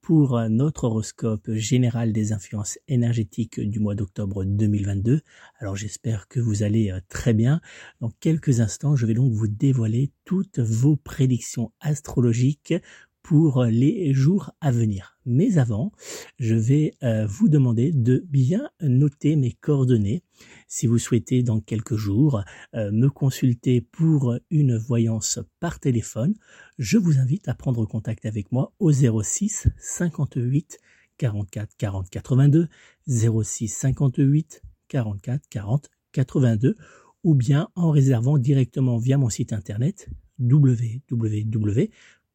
pour notre horoscope général des influences énergétiques du mois d'octobre 2022. Alors j'espère que vous allez euh, très bien. Dans quelques instants, je vais donc vous dévoiler toutes vos prédictions astrologiques pour les jours à venir. Mais avant, je vais euh, vous demander de bien noter mes coordonnées. Si vous souhaitez dans quelques jours euh, me consulter pour une voyance par téléphone, je vous invite à prendre contact avec moi au 06 58 44 40 82 06 58 44 40 82 ou bien en réservant directement via mon site internet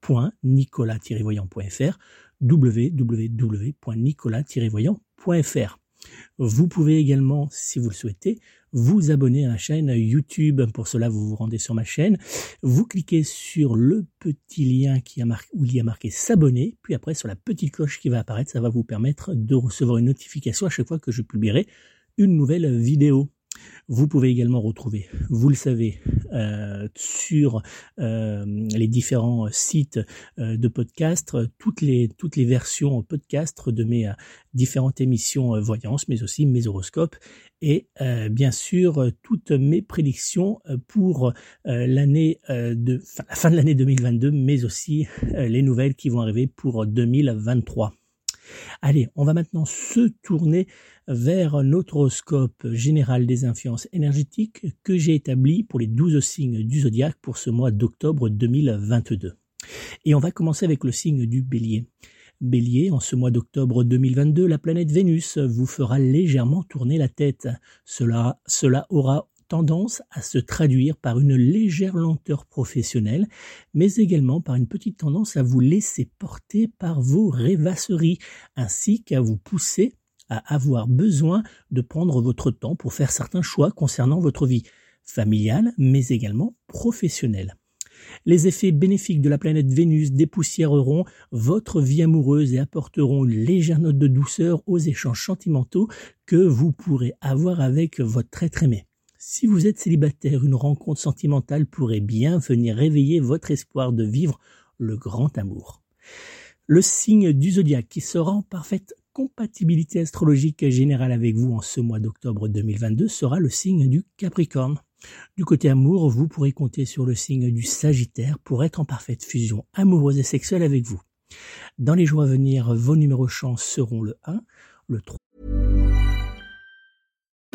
www.nicolas-voyant.fr www.nicolas-voyant.fr Vous pouvez également, si vous le souhaitez, vous abonner à ma chaîne YouTube. Pour cela, vous vous rendez sur ma chaîne, vous cliquez sur le petit lien qui a où il y a marqué s'abonner, puis après sur la petite cloche qui va apparaître, ça va vous permettre de recevoir une notification à chaque fois que je publierai une nouvelle vidéo. Vous pouvez également retrouver, vous le savez, euh, sur euh, les différents sites euh, de podcast, toutes les, toutes les versions podcast de mes différentes émissions voyance, mais aussi mes horoscopes et bien sûr toutes mes prédictions pour l'année de la fin de l'année 2022, mais aussi les nouvelles qui vont arriver pour 2023. Allez, on va maintenant se tourner vers notre horoscope général des influences énergétiques que j'ai établi pour les 12 signes du zodiaque pour ce mois d'octobre 2022. Et on va commencer avec le signe du bélier. Bélier, en ce mois d'octobre 2022, la planète Vénus vous fera légèrement tourner la tête. Cela, cela aura tendance à se traduire par une légère lenteur professionnelle, mais également par une petite tendance à vous laisser porter par vos rêvasseries, ainsi qu'à vous pousser à avoir besoin de prendre votre temps pour faire certains choix concernant votre vie familiale, mais également professionnelle. Les effets bénéfiques de la planète Vénus dépoussiéreront votre vie amoureuse et apporteront une légère note de douceur aux échanges sentimentaux que vous pourrez avoir avec votre être aimé. Si vous êtes célibataire, une rencontre sentimentale pourrait bien venir réveiller votre espoir de vivre le grand amour. Le signe du zodiaque qui sera en parfaite compatibilité astrologique générale avec vous en ce mois d'octobre 2022 sera le signe du Capricorne. Du côté amour, vous pourrez compter sur le signe du Sagittaire pour être en parfaite fusion amoureuse et sexuelle avec vous. Dans les jours à venir, vos numéros chance seront le 1, le 3.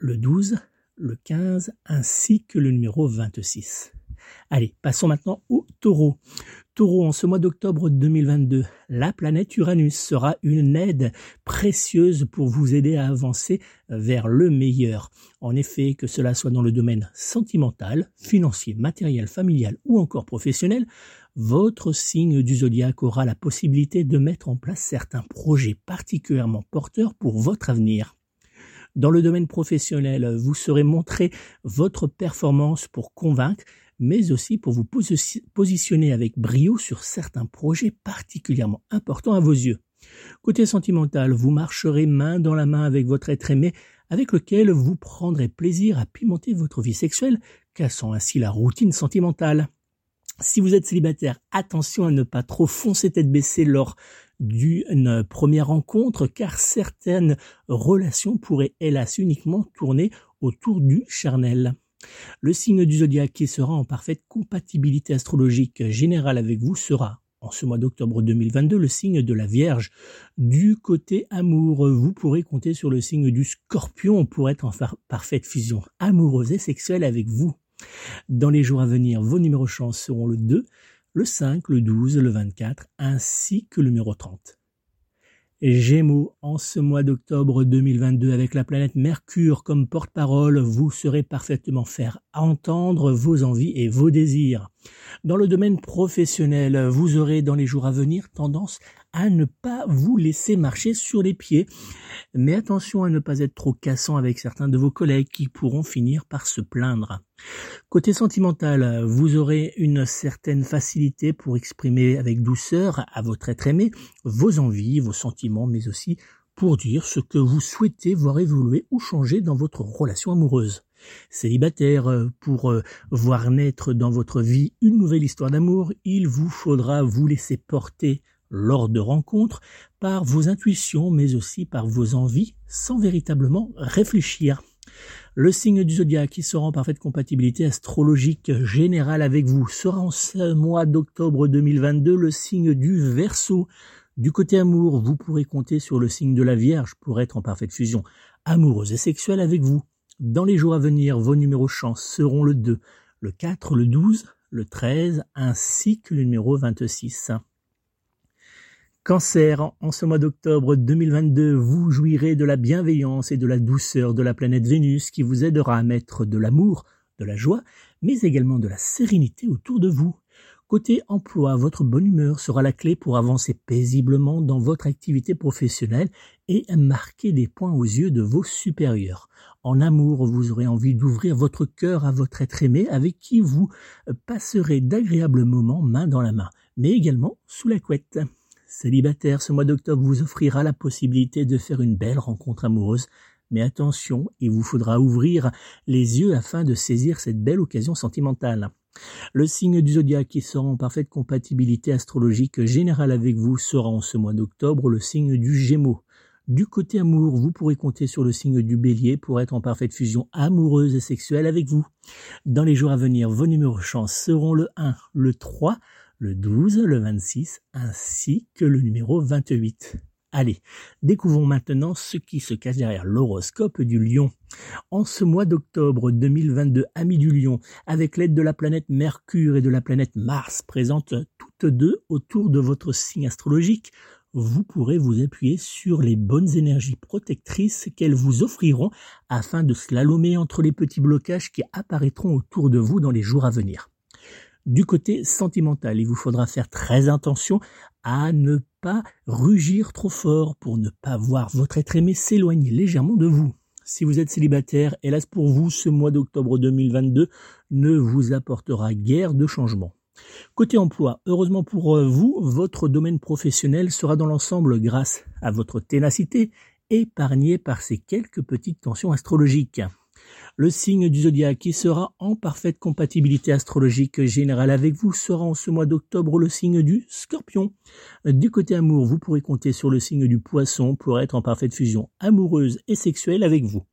Le 12, le 15 ainsi que le numéro 26. Allez, passons maintenant au taureau. Taureau, en ce mois d'octobre 2022, la planète Uranus sera une aide précieuse pour vous aider à avancer vers le meilleur. En effet, que cela soit dans le domaine sentimental, financier, matériel, familial ou encore professionnel, votre signe du zodiaque aura la possibilité de mettre en place certains projets particulièrement porteurs pour votre avenir. Dans le domaine professionnel, vous saurez montrer votre performance pour convaincre mais aussi pour vous positionner avec brio sur certains projets particulièrement importants à vos yeux. Côté sentimental, vous marcherez main dans la main avec votre être aimé, avec lequel vous prendrez plaisir à pimenter votre vie sexuelle, cassant ainsi la routine sentimentale. Si vous êtes célibataire, attention à ne pas trop foncer tête baissée lors d'une première rencontre, car certaines relations pourraient hélas uniquement tourner autour du charnel. Le signe du zodiaque qui sera en parfaite compatibilité astrologique générale avec vous sera, en ce mois d'octobre 2022, le signe de la Vierge. Du côté amour, vous pourrez compter sur le signe du Scorpion pour être en parfaite fusion amoureuse et sexuelle avec vous. Dans les jours à venir, vos numéros chance seront le 2, le 5, le 12, le 24 ainsi que le numéro 30. Gémeaux, en ce mois d'octobre 2022, avec la planète Mercure comme porte-parole, vous saurez parfaitement faire entendre vos envies et vos désirs. Dans le domaine professionnel, vous aurez dans les jours à venir tendance à ne pas vous laisser marcher sur les pieds. Mais attention à ne pas être trop cassant avec certains de vos collègues qui pourront finir par se plaindre. Côté sentimental, vous aurez une certaine facilité pour exprimer avec douceur à votre être aimé vos envies, vos sentiments, mais aussi pour dire ce que vous souhaitez voir évoluer ou changer dans votre relation amoureuse. Célibataire, pour euh, voir naître dans votre vie une nouvelle histoire d'amour, il vous faudra vous laisser porter lors de rencontres par vos intuitions mais aussi par vos envies sans véritablement réfléchir. Le signe du zodiaque qui sera en parfaite compatibilité astrologique générale avec vous sera en ce mois d'octobre 2022 le signe du Verseau. Du côté amour, vous pourrez compter sur le signe de la Vierge pour être en parfaite fusion amoureuse et sexuelle avec vous. Dans les jours à venir, vos numéros chance seront le 2, le 4, le 12, le 13 ainsi que le numéro 26. Cancer, en ce mois d'octobre 2022, vous jouirez de la bienveillance et de la douceur de la planète Vénus qui vous aidera à mettre de l'amour, de la joie, mais également de la sérénité autour de vous. Côté emploi, votre bonne humeur sera la clé pour avancer paisiblement dans votre activité professionnelle et marquer des points aux yeux de vos supérieurs. En amour, vous aurez envie d'ouvrir votre cœur à votre être aimé avec qui vous passerez d'agréables moments main dans la main, mais également sous la couette. Célibataire, ce mois d'octobre vous offrira la possibilité de faire une belle rencontre amoureuse. Mais attention, il vous faudra ouvrir les yeux afin de saisir cette belle occasion sentimentale. Le signe du zodiaque qui sera en parfaite compatibilité astrologique générale avec vous sera en ce mois d'octobre le signe du Gémeaux. Du côté amour, vous pourrez compter sur le signe du bélier pour être en parfaite fusion amoureuse et sexuelle avec vous. Dans les jours à venir, vos numéros chance seront le 1, le 3, le 12, le 26 ainsi que le numéro 28. Allez, découvrons maintenant ce qui se cache derrière l'horoscope du lion. En ce mois d'octobre 2022, amis du lion, avec l'aide de la planète Mercure et de la planète Mars présentes toutes deux autour de votre signe astrologique, vous pourrez vous appuyer sur les bonnes énergies protectrices qu'elles vous offriront afin de slalomer entre les petits blocages qui apparaîtront autour de vous dans les jours à venir. Du côté sentimental, il vous faudra faire très attention à ne pas rugir trop fort pour ne pas voir votre être aimé s'éloigner légèrement de vous. Si vous êtes célibataire, hélas pour vous, ce mois d'octobre 2022 ne vous apportera guère de changement. Côté emploi, heureusement pour euh, vous, votre domaine professionnel sera dans l'ensemble grâce à votre ténacité épargné par ces quelques petites tensions astrologiques. Le signe du zodiaque qui sera en parfaite compatibilité astrologique générale avec vous sera en ce mois d'octobre le signe du scorpion. Du côté amour, vous pourrez compter sur le signe du poisson pour être en parfaite fusion amoureuse et sexuelle avec vous.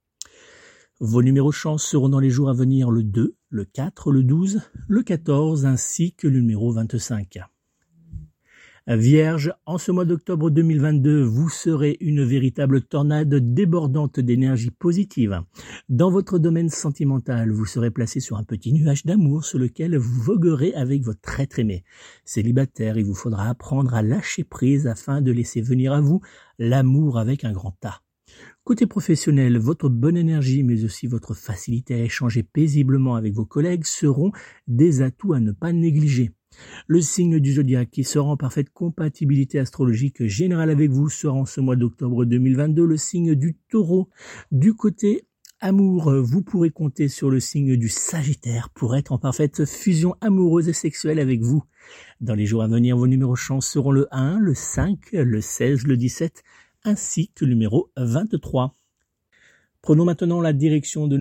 Vos numéros chance seront dans les jours à venir le 2, le 4, le 12, le 14 ainsi que le numéro 25. Vierge, en ce mois d'octobre 2022, vous serez une véritable tornade débordante d'énergie positive. Dans votre domaine sentimental, vous serez placé sur un petit nuage d'amour sur lequel vous voguerez avec votre être aimé. Célibataire, il vous faudra apprendre à lâcher prise afin de laisser venir à vous l'amour avec un grand A. Côté professionnel, votre bonne énergie, mais aussi votre facilité à échanger paisiblement avec vos collègues seront des atouts à ne pas négliger. Le signe du zodiaque qui sera en parfaite compatibilité astrologique générale avec vous sera en ce mois d'octobre 2022 le signe du taureau. Du côté amour, vous pourrez compter sur le signe du Sagittaire pour être en parfaite fusion amoureuse et sexuelle avec vous. Dans les jours à venir, vos numéros chance seront le 1, le 5, le 16, le 17 ainsi que le numéro 23. Prenons maintenant la direction de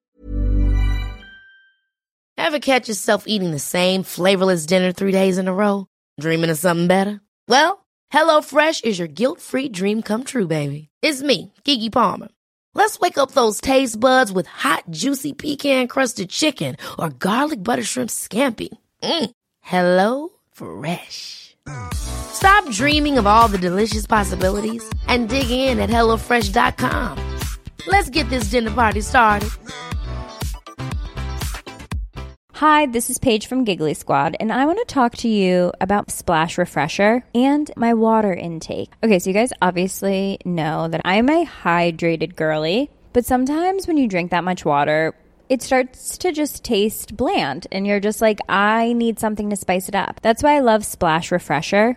Ever catch yourself eating the same flavorless dinner three days in a row? Dreaming of something better? Well, HelloFresh is your guilt-free dream come true, baby. It's me, Kiki Palmer. Let's wake up those taste buds with hot, juicy pecan-crusted chicken or garlic butter shrimp scampi. Mm. Hello Fresh. Stop dreaming of all the delicious possibilities and dig in at HelloFresh.com. Let's get this dinner party started. Hi, this is Paige from Giggly Squad, and I want to talk to you about Splash Refresher and my water intake. Okay, so you guys obviously know that I'm a hydrated girly, but sometimes when you drink that much water, it starts to just taste bland, and you're just like, I need something to spice it up. That's why I love Splash Refresher.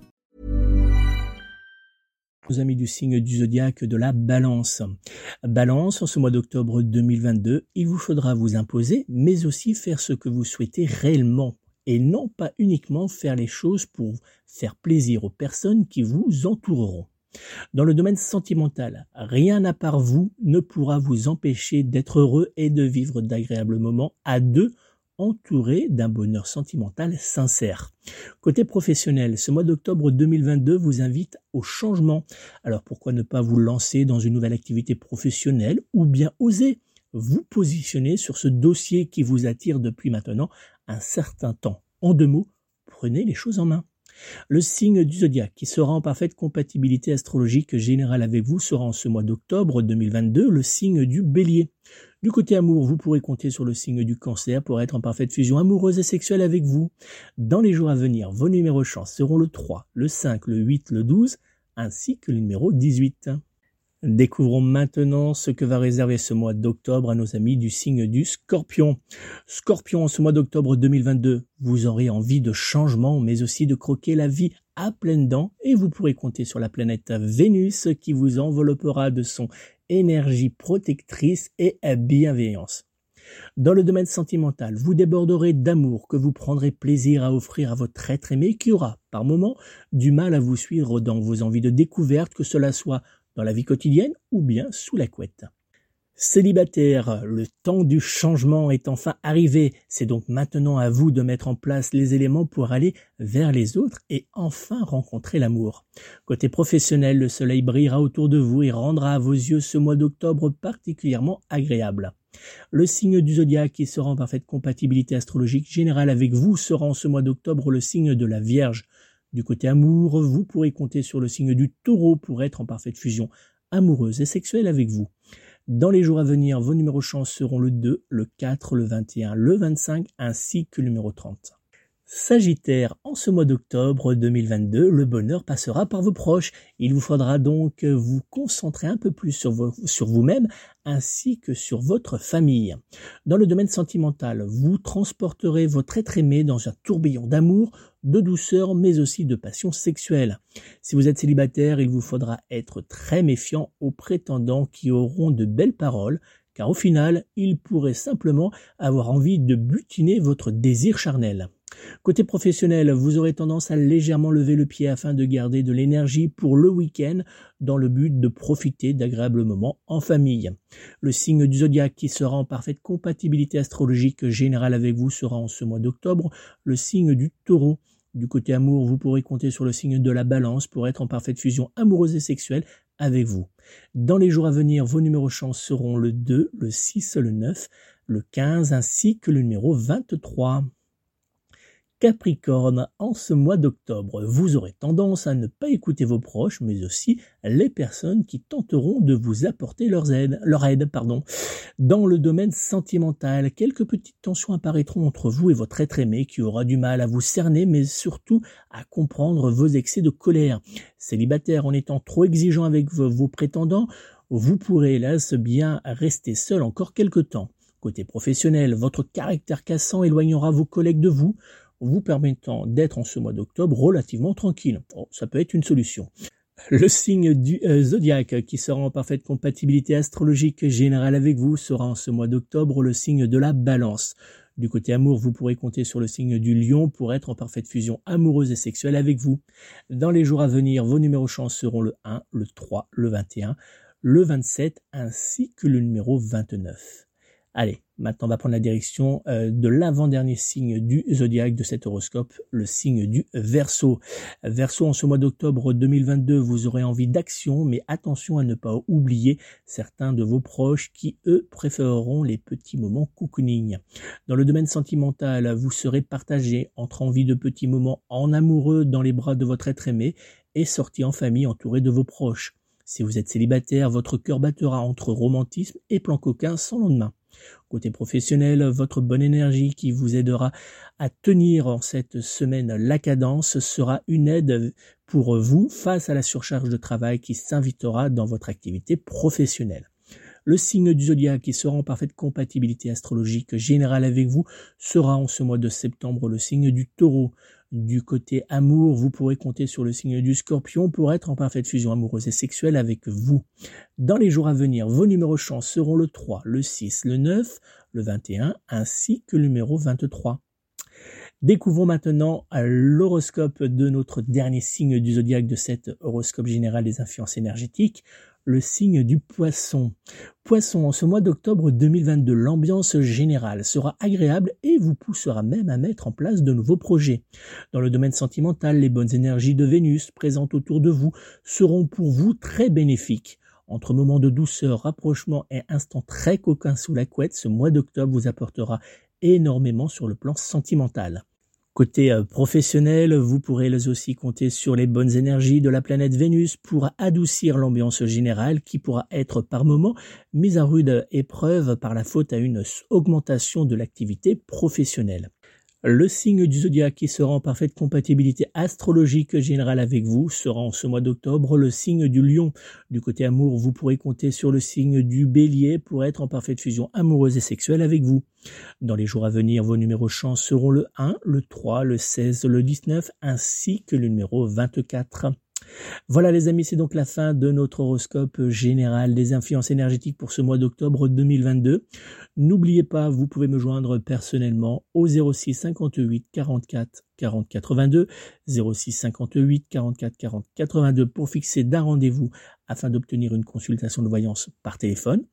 Aux amis du signe du zodiaque de la balance. Balance, en ce mois d'octobre 2022, il vous faudra vous imposer, mais aussi faire ce que vous souhaitez réellement et non pas uniquement faire les choses pour faire plaisir aux personnes qui vous entoureront. Dans le domaine sentimental, rien à part vous ne pourra vous empêcher d'être heureux et de vivre d'agréables moments à deux entouré d'un bonheur sentimental sincère. Côté professionnel, ce mois d'octobre 2022 vous invite au changement. Alors pourquoi ne pas vous lancer dans une nouvelle activité professionnelle ou bien oser vous positionner sur ce dossier qui vous attire depuis maintenant un certain temps? En deux mots, prenez les choses en main. Le signe du zodiaque qui sera en parfaite compatibilité astrologique générale avec vous sera en ce mois d'octobre 2022 le signe du bélier. Du côté amour, vous pourrez compter sur le signe du cancer pour être en parfaite fusion amoureuse et sexuelle avec vous. Dans les jours à venir, vos numéros chance seront le 3, le 5, le 8, le 12, ainsi que le numéro 18. Découvrons maintenant ce que va réserver ce mois d'octobre à nos amis du signe du scorpion. Scorpion, ce mois d'octobre 2022, vous aurez envie de changement, mais aussi de croquer la vie à pleines dents et vous pourrez compter sur la planète Vénus qui vous enveloppera de son énergie protectrice et bienveillance. Dans le domaine sentimental, vous déborderez d'amour que vous prendrez plaisir à offrir à votre être aimé qui aura, par moments, du mal à vous suivre dans vos envies de découverte, que cela soit dans la vie quotidienne ou bien sous la couette. Célibataire, le temps du changement est enfin arrivé. C'est donc maintenant à vous de mettre en place les éléments pour aller vers les autres et enfin rencontrer l'amour. Côté professionnel, le soleil brillera autour de vous et rendra à vos yeux ce mois d'octobre particulièrement agréable. Le signe du zodiaque qui sera en parfaite compatibilité astrologique générale avec vous sera en ce mois d'octobre le signe de la Vierge. Du côté amour, vous pourrez compter sur le signe du taureau pour être en parfaite fusion amoureuse et sexuelle avec vous. Dans les jours à venir, vos numéros chance seront le 2, le 4, le 21, le 25 ainsi que le numéro 30. Sagittaire, en ce mois d'octobre 2022, le bonheur passera par vos proches. Il vous faudra donc vous concentrer un peu plus sur, vous-même ainsi que sur votre famille. Dans le domaine sentimental, vous transporterez votre être aimé dans un tourbillon d'amour, de douceur, mais aussi de passion sexuelle. Si vous êtes célibataire, il vous faudra être très méfiant aux prétendants qui auront de belles paroles, car au final, ils pourraient simplement avoir envie de butiner votre désir charnel. Côté professionnel, vous aurez tendance à légèrement lever le pied afin de garder de l'énergie pour le week-end dans le but de profiter d'agréables moments en famille. Le signe du zodiaque qui sera en parfaite compatibilité astrologique générale avec vous sera en ce mois d'octobre le signe du taureau. Du côté amour, vous pourrez compter sur le signe de la balance pour être en parfaite fusion amoureuse et sexuelle avec vous. Dans les jours à venir, vos numéros chance seront le 2, le 6, le 9, le 15 ainsi que le numéro 23. Capricorne, en ce mois d'octobre, vous aurez tendance à ne pas écouter vos proches, mais aussi les personnes qui tenteront de vous apporter leur aide. Dans le domaine sentimental, quelques petites tensions apparaîtront entre vous et votre être aimé qui aura du mal à vous cerner, mais surtout à comprendre vos excès de colère. Célibataire, en étant trop exigeant avec vos prétendants, vous pourrez hélas bien rester seul encore quelque temps. Côté professionnel, votre caractère cassant éloignera vos collègues de vous vous permettant d'être en ce mois d'octobre relativement tranquille. ça peut être une solution. Le signe du euh, zodiaque qui sera en parfaite compatibilité astrologique générale avec vous sera en ce mois d'octobre le signe de la balance. Du côté amour, vous pourrez compter sur le signe du lion pour être en parfaite fusion amoureuse et sexuelle avec vous. Dans les jours à venir, vos numéros chance seront le 1, le 3, le 21, le 27 ainsi que le numéro 29. Allez, maintenant on va prendre la direction euh, de l'avant-dernier signe du zodiaque de cet horoscope, le signe du Verseau. Verseau, en ce mois d'octobre 2022, vous aurez envie d'action, mais attention à ne pas oublier certains de vos proches qui, eux, préféreront les petits moments cocooning. Dans le domaine sentimental, vous serez partagé entre envie de petits moments en amoureux dans les bras de votre être aimé et sortie en famille entouré de vos proches. Si vous êtes célibataire, votre cœur battra entre romantisme et plan coquin sans lendemain. Côté professionnel, votre bonne énergie qui vous aidera à tenir en cette semaine la cadence sera une aide pour vous face à la surcharge de travail qui s'invitera dans votre activité professionnelle. Le signe du zodiaque qui sera en parfaite compatibilité astrologique générale avec vous sera en ce mois de septembre le signe du taureau. Du côté amour, vous pourrez compter sur le signe du scorpion pour être en parfaite fusion amoureuse et sexuelle avec vous. Dans les jours à venir, vos numéros chance seront le 3, le 6, le 9, le 21 ainsi que le numéro 23. Découvrons maintenant l'horoscope de notre dernier signe du zodiaque de cet horoscope général des influences énergétiques, le signe du poisson. Poisson, en ce mois d'octobre 2022, l'ambiance générale sera agréable et vous poussera même à mettre en place de nouveaux projets. Dans le domaine sentimental, les bonnes énergies de Vénus présentes autour de vous seront pour vous très bénéfiques. Entre moments de douceur, rapprochement et instants très coquins sous la couette, ce mois d'octobre vous apportera énormément sur le plan sentimental. Côté euh, professionnel, vous pourrez aussi compter sur les bonnes énergies de la planète Vénus pour adoucir l'ambiance générale qui pourra être par moment mise à rude épreuve par la faute à une augmentation de l'activité professionnelle. Le signe du zodiaque qui sera en parfaite compatibilité astrologique générale avec vous sera en ce mois d'octobre le signe du lion. Du côté amour, vous pourrez compter sur le signe du bélier pour être en parfaite fusion amoureuse et sexuelle avec vous. Dans les jours à venir, vos numéros chance seront le 1, le 3, le 16, le 19 ainsi que le numéro 24. Voilà les amis, c'est donc la fin de notre horoscope général des influences énergétiques pour ce mois d'octobre 2022. N'oubliez pas, vous pouvez me joindre personnellement au 06 58 44 40 82, 06 58 44 40 82 pour fixer d'un rendez-vous afin d'obtenir une consultation de voyance par téléphone.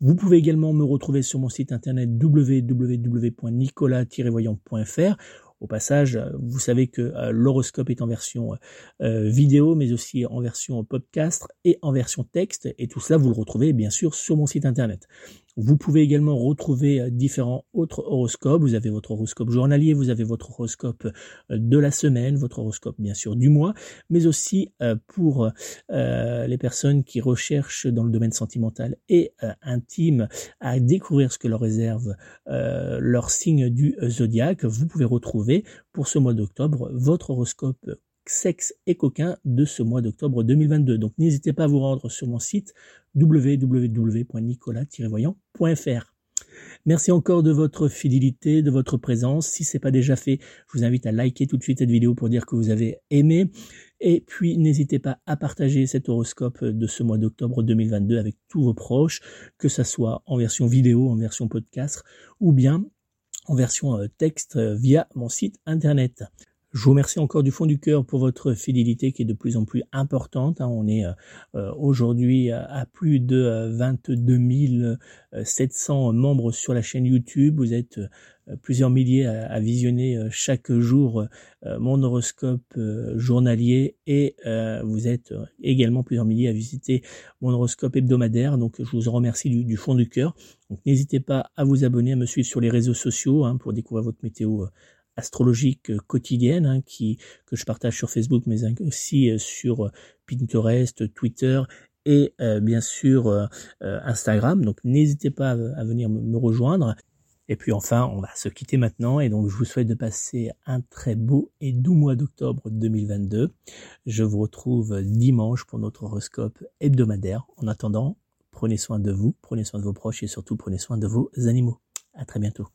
Vous pouvez également me retrouver sur mon site internet www.nicolas-voyant.fr au passage, vous savez que euh, l'horoscope est en version euh, vidéo, mais aussi en version podcast et en version texte. Et tout cela, vous le retrouvez bien sûr sur mon site internet. Vous pouvez également retrouver euh, différents autres horoscopes. Vous avez votre horoscope journalier, vous avez votre horoscope euh, de la semaine, votre horoscope bien sûr du mois, mais aussi pour les personnes qui recherchent dans le domaine sentimental et intime à découvrir ce que leur réserve leur signe du zodiaque. Vous pouvez retrouver pour ce mois d'octobre votre horoscope sexe et coquin de ce mois d'octobre 2022. Donc n'hésitez pas à vous rendre sur mon site www.nicolas-voyant.fr. Merci encore de votre fidélité, de votre présence. Si ce n'est pas déjà fait, je vous invite à liker tout de suite cette vidéo pour dire que vous avez aimé. Et puis n'hésitez pas à partager cet horoscope de ce mois d'octobre 2022 avec tous vos proches, que ce soit en version vidéo, en version podcast ou bien en version euh, texte euh, via mon site internet. Je vous remercie encore du fond du cœur pour votre fidélité qui est de plus en plus importante. Hein. On est euh, euh, aujourd'hui à plus de 22 euh, 700 membres sur la chaîne YouTube. Vous êtes plusieurs milliers à, visionner chaque jour mon horoscope journalier et vous êtes également plusieurs milliers à visiter mon horoscope hebdomadaire. Donc je vous en remercie du, fond du cœur. Donc n'hésitez pas à vous abonner, à me suivre sur les réseaux sociaux hein, pour découvrir votre météo astrologique euh, quotidienne hein, qui que je partage sur Facebook mais aussi euh, sur euh, Pinterest, Twitter et bien sûr Instagram. Donc n'hésitez pas à, venir me, rejoindre. Et puis enfin, on va se quitter maintenant et donc je vous souhaite de passer un très beau et doux mois d'octobre 2022. Je vous retrouve dimanche pour notre horoscope hebdomadaire. En attendant, prenez soin de vous, prenez soin de vos proches et surtout prenez soin de vos animaux. À très bientôt.